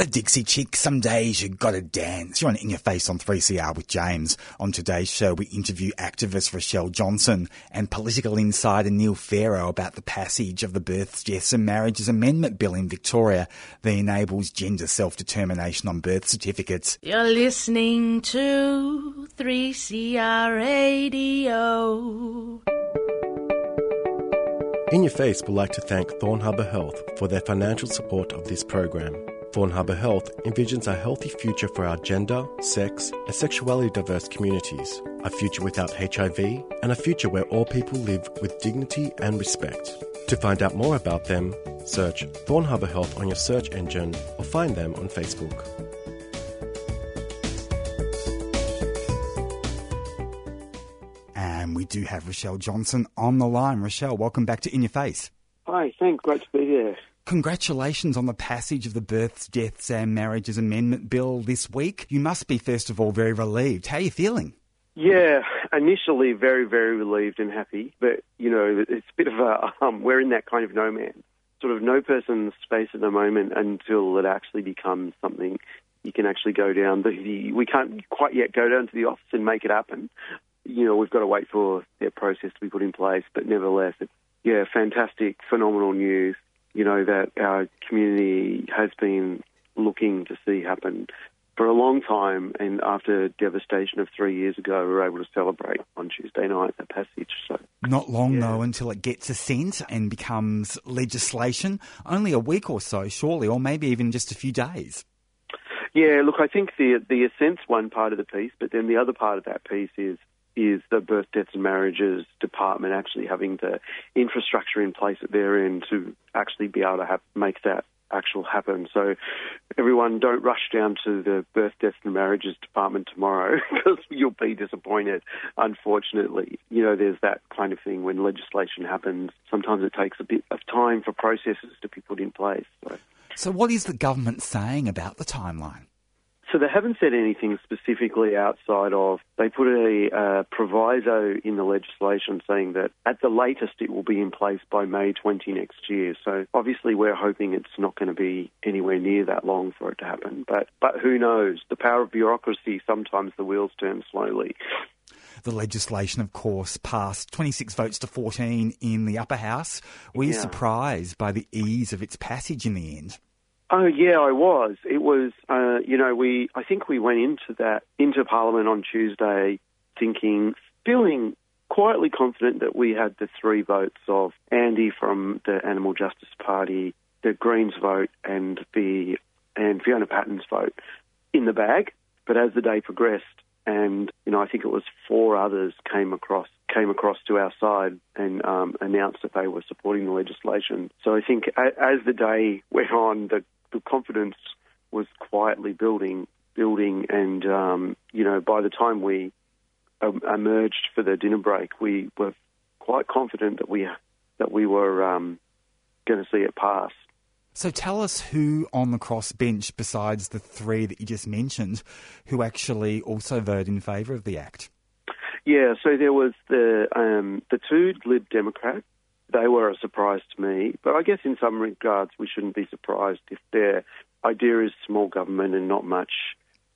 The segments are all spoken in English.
The Dixie Chick, some days you gotta dance. You're on In Your Face on 3CR with James. On today's show, we interview activist Rochelle Johnson and political insider Neil Pharaoh about the passage of the Births, Deaths and Marriages Amendment Bill in Victoria that enables gender self-determination on birth certificates. You're listening to 3CR Radio. In Your Face would like to thank Thorn Harbour Health for their financial support of this program. Thorn Harbour Health envisions a healthy future for our gender, sex, and sexuality diverse communities, a future without HIV, and a future where all people live with dignity and respect. To find out more about them, search Thorn Harbour Health on your search engine or find them on Facebook. And we do have Rochelle Johnson on the line. Rochelle, welcome back to In Your Face. Hi, thanks. Great to be here. Congratulations on the passage of the Births, Deaths and Marriages Amendment Bill this week. You must be, first of all, very relieved. How are you feeling? Yeah, initially very, very relieved and happy, but you know, it's a bit of a um, we're in that kind of no man, sort of no person's space at the moment until it actually becomes something you can actually go down. The, the, we can't quite yet go down to the office and make it happen. You know, we've got to wait for their process to be put in place, but nevertheless, it's, yeah, fantastic, phenomenal news. You know that our community has been looking to see happen for a long time, and after devastation of three years ago, we were able to celebrate on Tuesday night the passage. So, Not long, Yeah. though, until it gets assent and becomes legislation. Only a week or so, surely, or maybe even just a few days. yeah, look, I think the the assent's one part of the piece, but then the other part of that piece is is the birth, deaths, and marriages department actually having the infrastructure in place at their end to actually be able to have, make that actual happen. So everyone don't rush down to the birth, deaths and marriages department tomorrow because you'll be disappointed. Unfortunately, you know, there's that kind of thing when legislation happens. Sometimes it takes a bit of time for processes to be put in place. So. So, what is the government saying about the timeline? So they haven't said anything specifically outside of they put a uh, proviso in the legislation saying that at the latest it will be in place by May 20 next year. So obviously we're hoping it's not going to be anywhere near that long for it to happen. But but who knows? The power of bureaucracy sometimes the wheels turn slowly. The legislation, of course, passed 26 votes to 14 in the upper house. Were you Yeah. surprised by the ease of its passage in the end? Oh yeah, I was. It was, uh, you know, we. I think we went into that into Parliament on Tuesday, thinking, feeling quietly confident that we had the three votes of Andy from the Animal Justice Party, the Greens vote, and the and Fiona Patten's vote in the bag. But as the day progressed, and you know, I think it was four others came across came across to our side and um, announced that they were supporting the legislation. So I think as the day went on, the, the confidence was quietly building, building, and um, you know, by the time we um, emerged for the dinner break, we were quite confident that we that we were um, going to see it pass. So tell us who on the crossbench, besides the three that you just mentioned, who actually also voted in favour of the Act. Yeah, so there was the um, the two Lib Democrats. They were a surprise to me, but I guess in some regards we shouldn't be surprised if their idea is small government and not much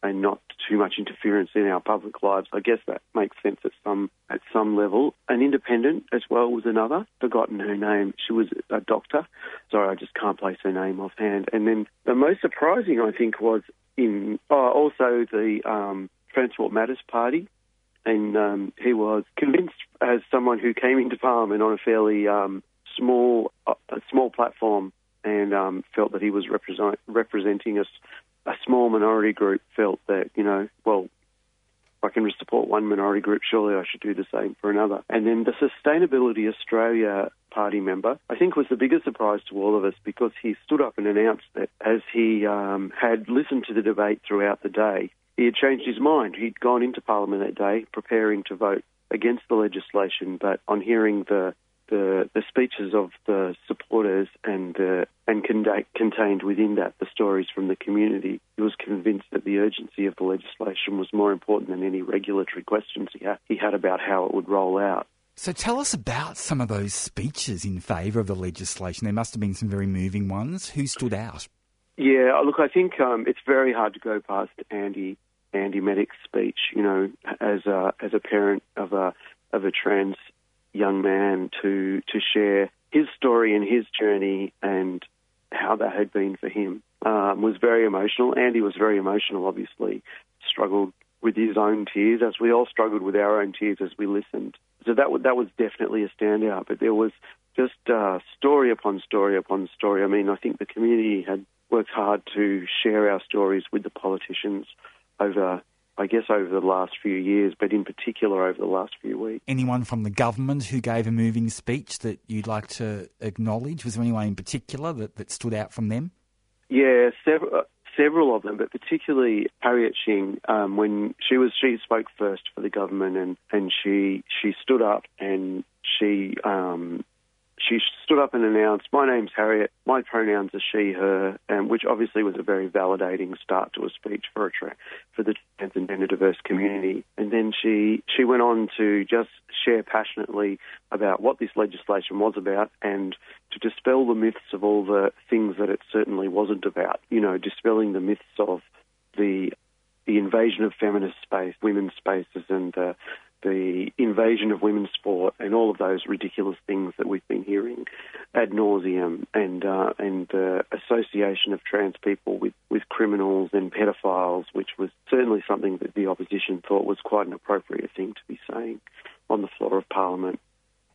and not too much interference in our public lives. I guess that makes sense at some at some level. An independent as well was another. Forgotten her name. She was a doctor. Sorry, I just can't place her name offhand. And then the most surprising, I think, was in oh, also the um, Transport Matters Party and um, he was convinced as someone who came into Parliament on a fairly um, small uh, a small platform and um, felt that he was represent, representing a small minority group. Felt that you know, well, if I can support one minority group, surely I should do the same for another. And then the Sustainability Australia party member, I think, was the biggest surprise to all of us because he stood up and announced that as he um, had listened to the debate throughout the day, he had changed his mind. He'd gone into Parliament that day preparing to vote against the legislation, but on hearing the the, the speeches of the supporters and and conda- contained within that the stories from the community, he was convinced that the urgency of the legislation was more important than any regulatory questions he he had about how it would roll out. So tell us about some of those speeches in favour of the legislation. There must have been some very moving ones. Who stood out? Yeah, look, I think um, it's very hard to go past Andy Andy Meddick's speech. You know, as a as a parent of a of a trans young man to to share his story and his journey and how that had been for him um, was very emotional. Andy was very emotional. Obviously, struggled with his own tears, as we all struggled with our own tears as we listened. So that was, that was definitely a standout. But there was just uh, story upon story upon story. I mean, I think the community had worked hard to share our stories with the politicians over, I guess, over the last few years, but in particular over the last few weeks. Anyone from the government who gave a moving speech that you'd like to acknowledge? Was there anyone in particular that, that stood out from them? Yeah, several, several of them, but particularly Harriet Shing. Um, when she was, she spoke first for the government, and, and she she stood up and she um, she stood up and announced, "My name's Harriet. My pronouns are she, her," and which obviously was a very validating start to a speech for a tra- for the trans and gender diverse community. And then she she went on to just share passionately about what this legislation was about and to dispel the myths of all the things that it certainly wasn't about. You know, dispelling the myths of the the invasion of feminist space, women's spaces, and uh, the invasion of women's sport, and all of those ridiculous things that we've been hearing ad nauseum, and uh, and the association of trans people with with criminals and pedophiles, which was certainly something that the opposition thought was quite an appropriate thing to be saying on the floor of Parliament.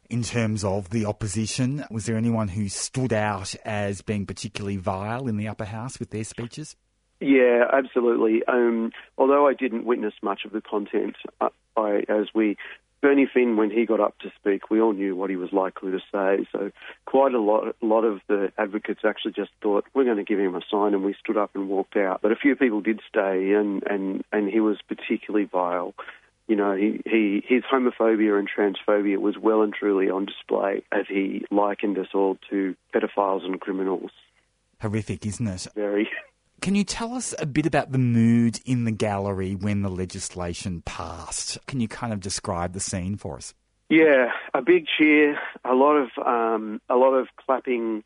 In terms of the opposition, was there anyone who stood out as being particularly vile in the upper house with their speeches? Yeah, absolutely. Um, although I didn't witness much of the content, I, I, as we, Bernie Finn, when he got up to speak, we all knew what he was likely to say. So quite a lot, a lot of the advocates actually just thought we're going to give him a sign, and we stood up and walked out. But a few people did stay, and and and he was particularly vile. You know, he, he his homophobia and transphobia was well and truly on display as he likened us all to pedophiles and criminals. Horrific, isn't it? Very. Can you tell us a bit about the mood in the gallery when the legislation passed? Can you kind of describe the scene for us? Yeah, a big cheer, a lot of um, a lot of clapping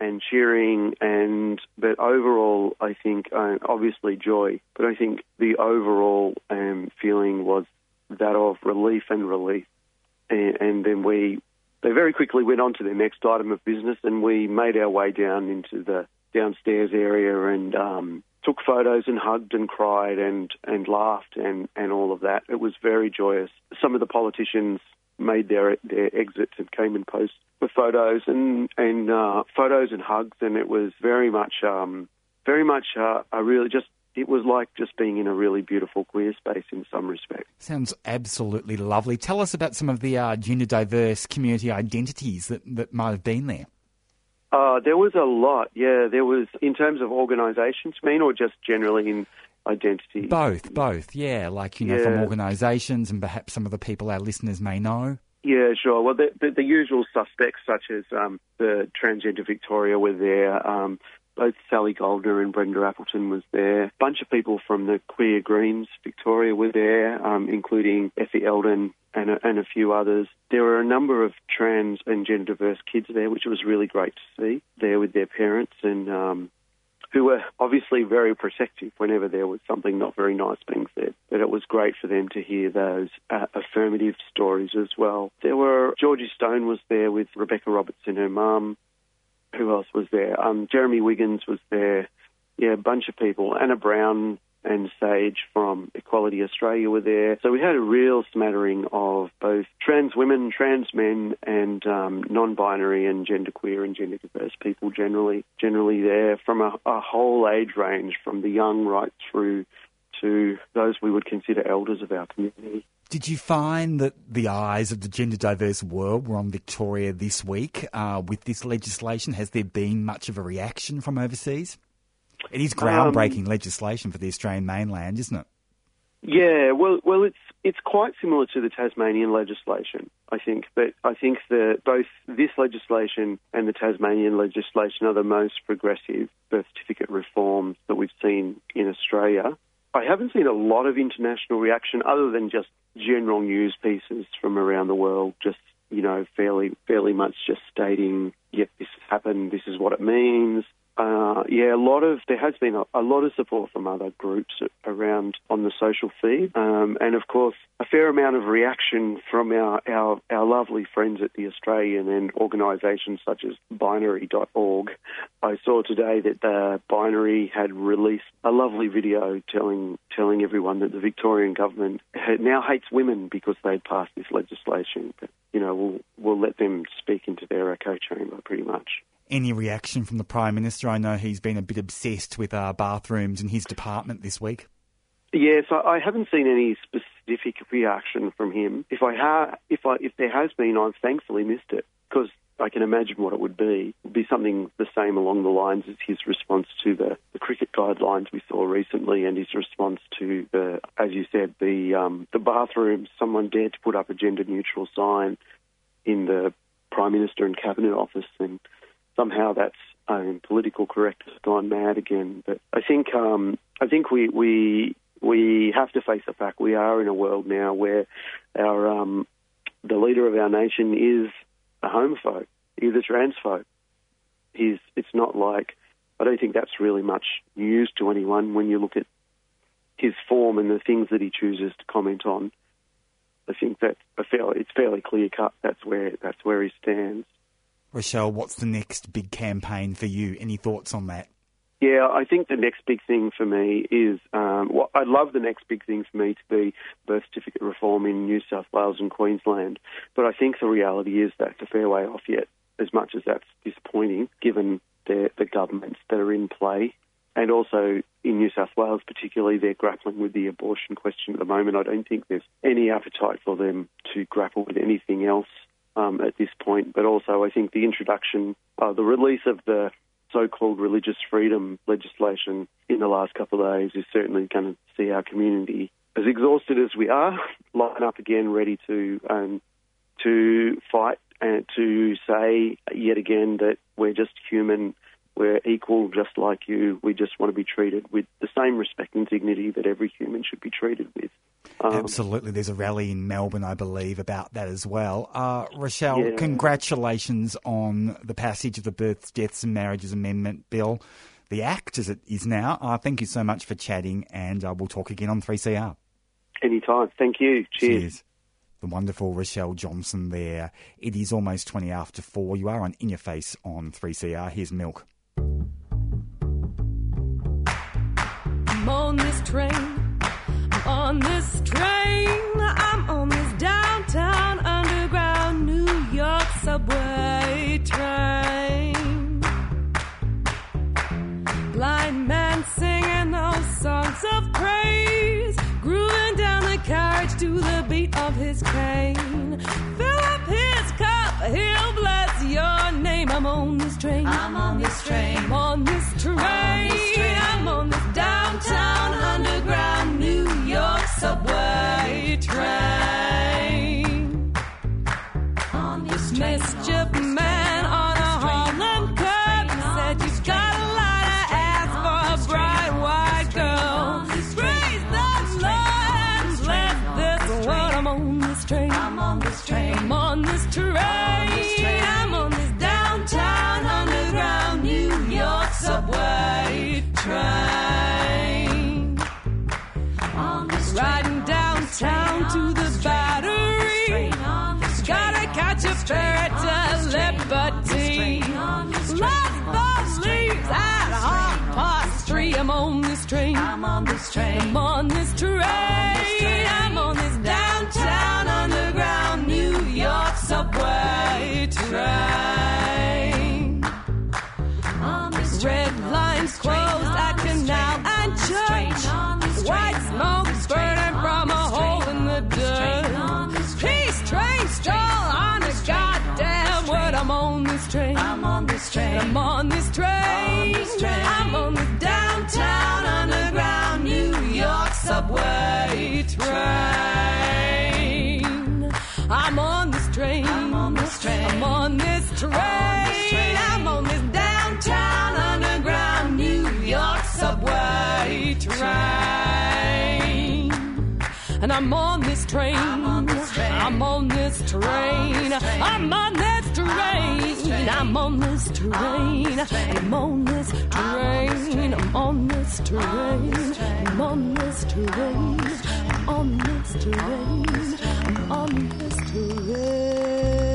and cheering, and but overall, I think uh, obviously joy. But I think the overall um, feeling was that of relief and relief, and, and then we they very quickly went on to their next item of business, and we made our way down into the downstairs area and um, took photos and hugged and cried and, and laughed and, and all of that. It was very joyous. Some of the politicians made their their exits and came and posed for photos and and uh, photos and hugs, and it was very much um, very much uh, a really just. It was like just being in a really beautiful queer space in some respect. Sounds absolutely lovely. Tell us about some of the uh, gender diverse community identities that, that might have been there. Uh, there was a lot, yeah. There was, in terms of organisations, mean, or just generally in identity? Both, both, yeah. Like, you know, from organisations and perhaps some of the people our listeners may know. Yeah, sure. Well, the, the, the usual suspects, such as um, the Transgender Victoria, were there. Um, both Sally Goldner and Brenda Appleton was there. A bunch of people from the Queer Greens Victoria were there, um, including Effie Eldon and a, and a few others. There were a number of trans and gender diverse kids there, which was really great to see. There with their parents and um, who were obviously very protective whenever there was something not very nice being said. But it was great for them to hear those uh, affirmative stories as well. There were Georgie Stone was there with Rebekah Robertson, and her mum. Who else was there? Um, Jeremy Wiggins was there. Yeah, a bunch of people. Anna Brown and Sage from Equality Australia were there. So we had a real smattering of both trans women, trans men, and um, non-binary and genderqueer and gender diverse people generally. Generally there from a, a whole age range, from the young right through to those we would consider elders of our community. Did you find that the eyes of the gender diverse world were on Victoria this week uh, with this legislation? Has there been much of a reaction from overseas? It is groundbreaking um, legislation for the Australian mainland, isn't it? Yeah, well, well, it's it's quite similar to the Tasmanian legislation, I think. But I think that both this legislation and the Tasmanian legislation are the most progressive birth certificate reforms that we've seen in Australia. I haven't seen a lot of international reaction, other than just general news pieces from around the world, just you know, fairly fairly much just stating, "Yep, this has happened. This is what it means." Uh, yeah, a lot of there has been a, a lot of support from other groups around on the social feed, um, and of course a fair amount of reaction from our, our our lovely friends at the Australian and organisations such as Binary.org. I saw today that the Binary had released a lovely video telling telling everyone that the Victorian government now hates women because they'd passed this legislation. But, you know, we'll we'll let them speak into their echo chamber pretty much. Any reaction from the Prime Minister? I know he's been a bit obsessed with uh, bathrooms in his department this week. Yes, I, haven't seen any specific reaction from him. If I ha- if I if there has been, I've thankfully missed it because I can imagine what it would be. It would be something the same along the lines as his response to the, the cricket guidelines we saw recently, and his response to the, as you said, the um, the bathrooms. Someone dared to put up a gender neutral sign in the Prime Minister and Cabinet office, and somehow that's um, political correctness gone mad again. But I think um, I think we we we have to face the fact we are in a world now where our um, the leader of our nation is a homophobe, he's a transphobe. He's it's not like I don't think that's really much news to anyone when you look at his form and the things that he chooses to comment on. I think that's a fairly, it's fairly clear cut. That's where that's where he stands. Rochelle, what's the next big campaign for you? Any thoughts on that? Yeah, I think the next big thing for me is, um, well, I'd love the next big thing for me to be birth certificate reform in New South Wales and Queensland. But I think the reality is that's a fair way off yet, as much as that's disappointing, given the, the governments that are in play. And also in New South Wales, particularly, they're grappling with the abortion question at the moment. I don't think there's any appetite for them to grapple with anything else um, at this point. But also, I think the introduction, uh, the release of the so-called religious freedom legislation in the last couple of days is certainly going to see our community, as exhausted as we are, line up again, ready to um, to fight and to say yet again that we're just human we're equal, just like you. We just want to be treated with the same respect and dignity that every human should be treated with. Um, Absolutely. There's a rally in Melbourne, I believe, about that as well. Uh, Rochelle, Yeah. congratulations on the passage of the Births, Deaths and Marriages Amendment Bill, the Act as it is now. Uh, thank you so much for chatting, and uh, we'll talk again on 3CR. Anytime. Thank you. Cheers. The wonderful Rochelle Johnson there. It is almost 20 after 4. You are on In Your Face on 3CR. Here's Milk. I'm on this train. I'm on this train. I'm on this downtown underground New York subway train. Blind man singing those songs of praise, grooving down the carriage to the beat of his cane. Fill up his cup, he'll bless your name. I'm on this train. I'm on this train. I'm on this train. I'm on this downtown underground New York subway train. On this Mischief train. I'm on this train. I'm on this train. I'm on this downtown underground New York subway train. On this train. Red lines closed at Canal and Church. White smoke burning from a hole in the dirt. Peace train stall on a goddamn word. I'm on this train. I'm on this train. I'm on this train. I'm on the downtown train. I'm on this train. I'm on this downtown underground New York subway train. And I'm on this train. I'm on this train. I'm on this train. I'm on this train. I'm on this train. I'm on this train. I'm on this train. I'm on this train. I'm on this train. I'm on this train.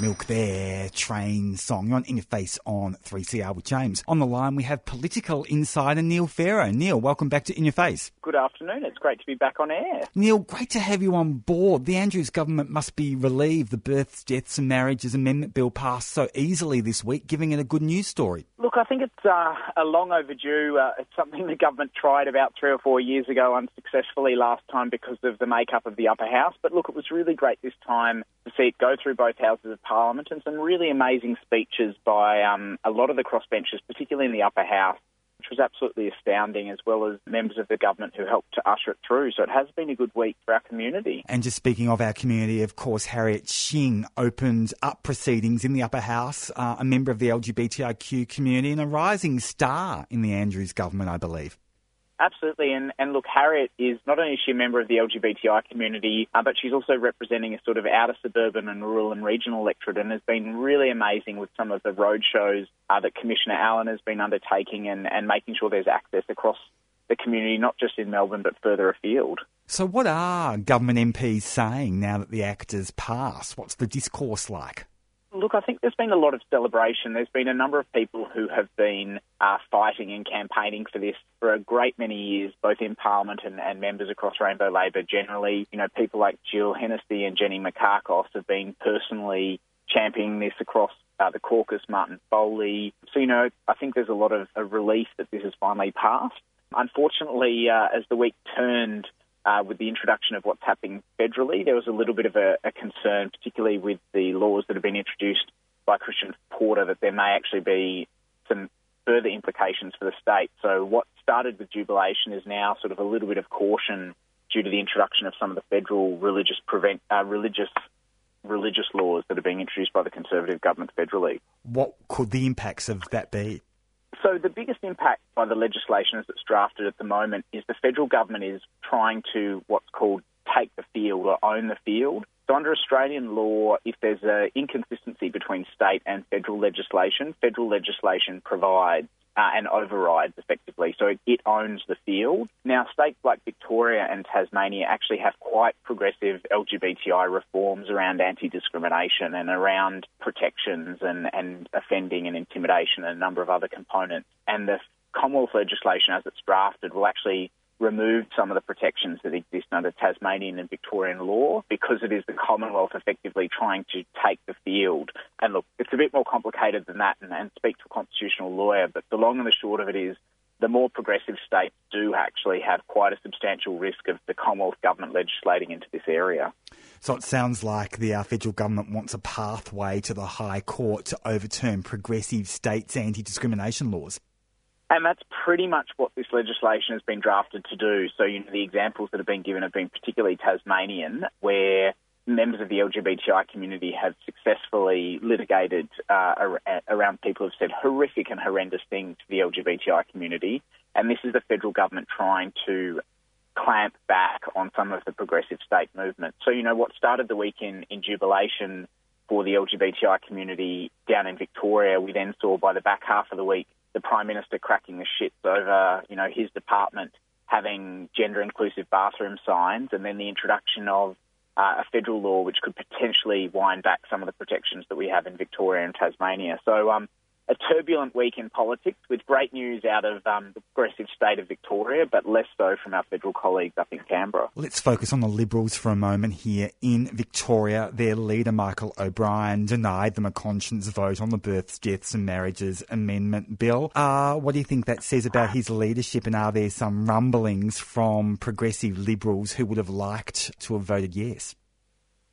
Milk there, train song. You're on In Your Face on 3CR with James. On the line, we have political insider Neil Pharaoh. Neil, welcome back to In Your Face. Good afternoon. It's great to be back on air. Neil, great to have you on board. The Andrews government must be relieved the Births, Deaths and Marriages Amendment Bill passed so easily this week, giving it a good news story. Look, I think it's uh, a long overdue. Uh, it's something the government tried about three or four years ago unsuccessfully last time because of the makeup of the upper house. But look, it was really great this time to see it go through both houses of parliament and some really amazing speeches by um, a lot of the crossbenchers, particularly in the upper house. Which was absolutely astounding, as well as members of the government who helped to usher it through. So it has been a good week for our community. And just speaking of our community, of course, Harriet Shing opened up proceedings in the upper house, uh, a member of the LGBTIQ community and a rising star in the Andrews government, I believe. Absolutely, and, and look, Harriet is not only is she a member of the LGBTI community, uh, but she's also representing a sort of outer suburban and rural and regional electorate, and has been really amazing with some of the road shows uh, that Commissioner Allen has been undertaking, and, and making sure there's access across the community, not just in Melbourne but further afield. So, what are government MPs saying now that the Act has passed? What's the discourse like? Look, I think there's been a lot of celebration. There's been a number of people who have been uh, fighting and campaigning for this for a great many years, both in Parliament and, and members across Rainbow Labor generally. You know, people like Jill Hennessy and Jenny Mikakos have been personally championing this across uh, the caucus, Martin Foley. So, you know, I think there's a lot of, relief that this has finally passed. Unfortunately, uh, as the week turned, uh, with the introduction of what's happening federally, there was a little bit of a, a concern, particularly with the laws that have been introduced by Christian Porter, that there may actually be some further implications for the state. So what started with jubilation is now sort of a little bit of caution due to the introduction of some of the federal religious prevent uh, religious religious laws that are being introduced by the Conservative government federally. What could the impacts of that be? So the biggest impact by the legislation as it's drafted at the moment is the federal government is trying to what's called take the field or own the field. So under Australian law, if there's an inconsistency between state and federal legislation, federal legislation provides uh, and overrides effectively. So it owns the field. Now, states like Victoria and Tasmania actually have quite progressive LGBTI reforms around anti-discrimination and around protections and, and offending and intimidation and a number of other components. And the Commonwealth legislation, as it's drafted, will actually remove some of the protections that exist under Tasmanian and Victorian law because it is the Commonwealth effectively trying to take the field. And look, it's a bit more complicated than that and, and speak to a constitutional lawyer, but the long and the short of it is the more progressive states do actually have quite a substantial risk of the Commonwealth government legislating into this area. So it sounds like the uh, federal government wants a pathway to the High Court to overturn progressive states' anti discrimination laws. And that's pretty much what this legislation has been drafted to do. So, you know, the examples that have been given have been particularly Tasmanian, where members of the LGBTI community have successfully litigated uh, around people who've said horrific and horrendous things to the LGBTI community. And this is the federal government trying to clamp back on some of the progressive state movements. So, you know, what started the week in jubilation for the LGBTI community down in Victoria, we then saw by the back half of the week the Prime Minister cracking the shits over, you know, his department having gender inclusive bathroom signs and then the introduction of uh, a federal law which could potentially wind back some of the protections that we have in Victoria and Tasmania. So, um, a turbulent week in politics with great news out of um, the progressive state of Victoria, but less so from our federal colleagues up in Canberra. Let's focus on the Liberals for a moment here. In Victoria, their leader, Michael O'Brien, denied them a conscience vote on the Births, Deaths and Marriages Amendment Bill. Uh, what do you think that says about his leadership, and are there some rumblings from progressive Liberals who would have liked to have voted yes?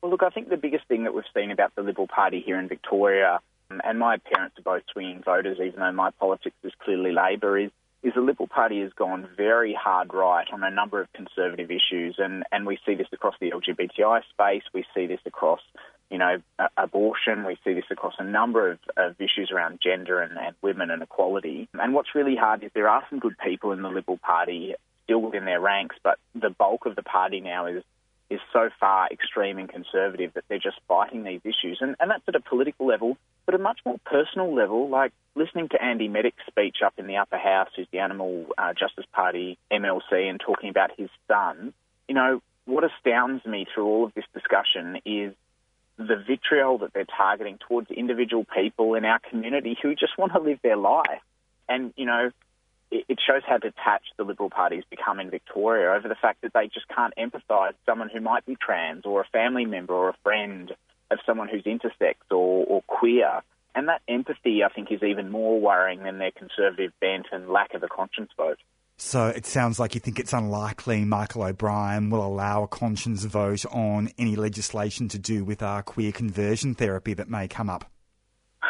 Well, look, I think the biggest thing that we've seen about the Liberal Party here in Victoria and my parents are both swinging voters, even though my politics is clearly Labor, is is the Liberal Party has gone very hard right on a number of conservative issues, and, and we see this across the LGBTI space, we see this across, you know, abortion, we see this across a number of, of issues around gender and, and women and equality. And what's really hard is there are some good people in the Liberal Party still within their ranks, but the bulk of the party now is is so far extreme and conservative that they're just fighting these issues. And, and that's at a political level, but a much more personal level, like listening to Andy Meddick's speech up in the upper house, who's the Animal uh, Justice Party MLC, and talking about his son. You know, what astounds me through all of this discussion is the vitriol that they're targeting towards individual people in our community who just want to live their life. And, you know, it shows how detached the Liberal Party has become in Victoria over the fact that they just can't empathise someone who might be trans or a family member or a friend of someone who's intersex or, or queer. And that empathy, I think, is even more worrying than their conservative bent and lack of a conscience vote. So it sounds like you think it's unlikely Michael O'Brien will allow a conscience vote on any legislation to do with our queer conversion therapy that may come up.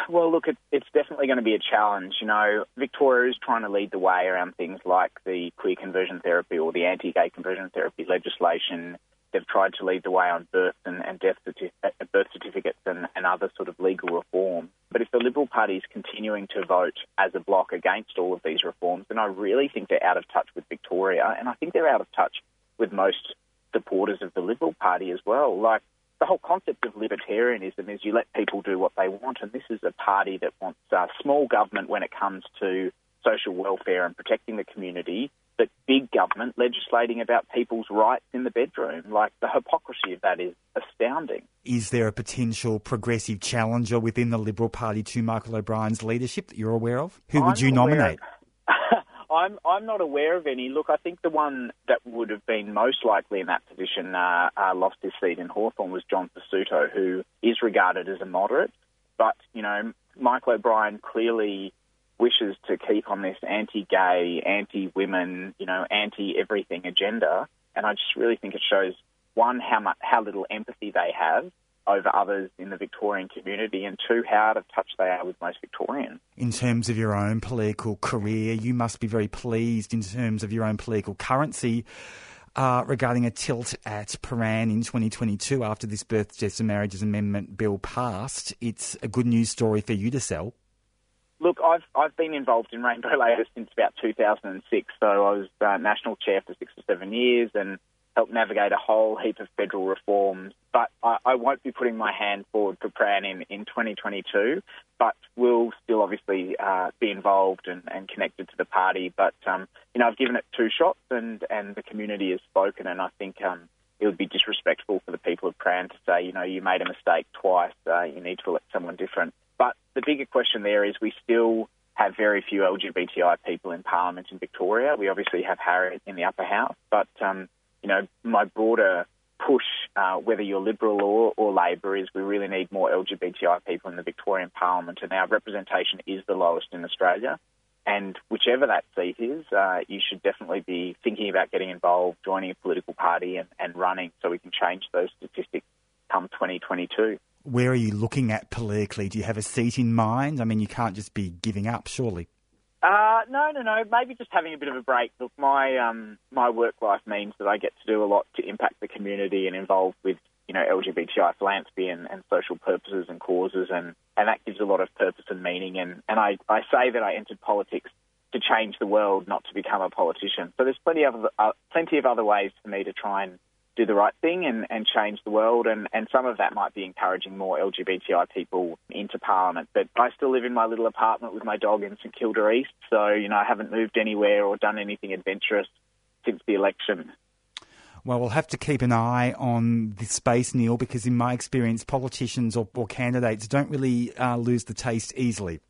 Well, look, it, it's definitely going to be a challenge. You know, Victoria is trying to lead the way around things like the queer conversion therapy or the anti-gay conversion therapy legislation. They've tried to lead the way on birth and, and death certi- uh, birth certificates and, and other sort of legal reform. But if the Liberal Party is continuing to vote as a bloc against all of these reforms, then I really think they're out of touch with Victoria, and I think they're out of touch with most supporters of the Liberal Party as well. Like the whole concept of libertarianism is you let people do what they want, and this is a party that wants uh, small government when it comes to social welfare and protecting the community, but big government legislating about people's rights in the bedroom. Like the hypocrisy of that is astounding. Is there a potential progressive challenger within the Liberal Party to Michael O'Brien's leadership that you're aware of? Who would I'm you aware nominate? I'm I'm not aware of any. Look, I think the one that would have been most likely in that position uh, uh, lost his seat in Hawthorn was John Pesutto, who is regarded as a moderate. But you know, Michael O'Brien clearly wishes to keep on this anti-gay, anti-women, you know, anti-everything agenda, and I just really think it shows one how much how little empathy they have over others in the Victorian community, and two, how out of touch they are with most Victorians. In terms of your own political career, you must be very pleased in terms of your own political currency. uh, regarding a tilt at Prahran in 2022 after this Birth, Deaths and Marriages Amendment bill passed. It's a good news story for you to sell. Look, I've I've been involved in Rainbow Labour since about 2006. So I was uh, national chair for six or seven years and helped navigate a whole heap of federal reforms. But I, I won't be putting my hand forward for Prahran in, in 2022. But will still obviously uh, be involved and, and connected to the party. But um, you know, I've given it two shots, and and the community has spoken, and I think. Um, it would be disrespectful for the people of Prahran to say, you know, you made a mistake twice, uh, you need to elect someone different. But the bigger question there is we still have very few LGBTI people in Parliament in Victoria. We obviously have Harriet in the upper house, but um, you know, my broader push, uh, whether you're Liberal or, or Labor, is we really need more LGBTI people in the Victorian Parliament, and our representation is the lowest in Australia. And whichever that seat is, uh, you should definitely be thinking about getting involved, joining a political party, and, and running so we can change those statistics come 2022. Where are you looking at politically? Do you have a seat in mind? I mean, you can't just be giving up, surely. Uh, no, no, no. Maybe just having a bit of a break. Look, my um, my work life means that I get to do a lot to impact the community and involved with you know LGBTI philanthropy and, and social purposes and causes, and, and that gives a lot of purpose and meaning. And, and I, I say that I entered politics to change the world, not to become a politician. So there's plenty of uh, plenty of other ways for me to try and do the right thing and, and change the world. And, and some of that might be encouraging more LGBTI people into Parliament. But I still live in my little apartment with my dog in St Kilda East. So, you know, I haven't moved anywhere or done anything adventurous since the election. Well, we'll have to keep an eye on this space, Neil, because in my experience, politicians or, or candidates don't really uh, lose the taste easily.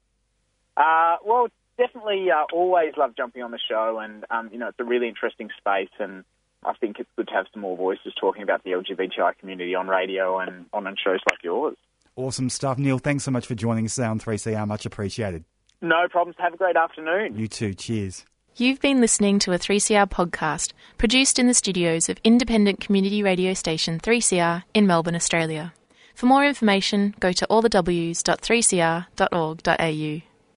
Uh, well, definitely uh, always love jumping on the show. And, um, you know, it's a really interesting space. And I think it's good to have some more voices talking about the LGBTI community on radio and on shows like yours. Awesome stuff, Neil. Thanks so much for joining us on 3CR. Much appreciated. No problems. Have a great afternoon. You too. Cheers. You've been listening to a 3CR podcast produced in the studios of independent community radio station 3CR in Melbourne, Australia. For more information, go to allthews.3cr.org.au.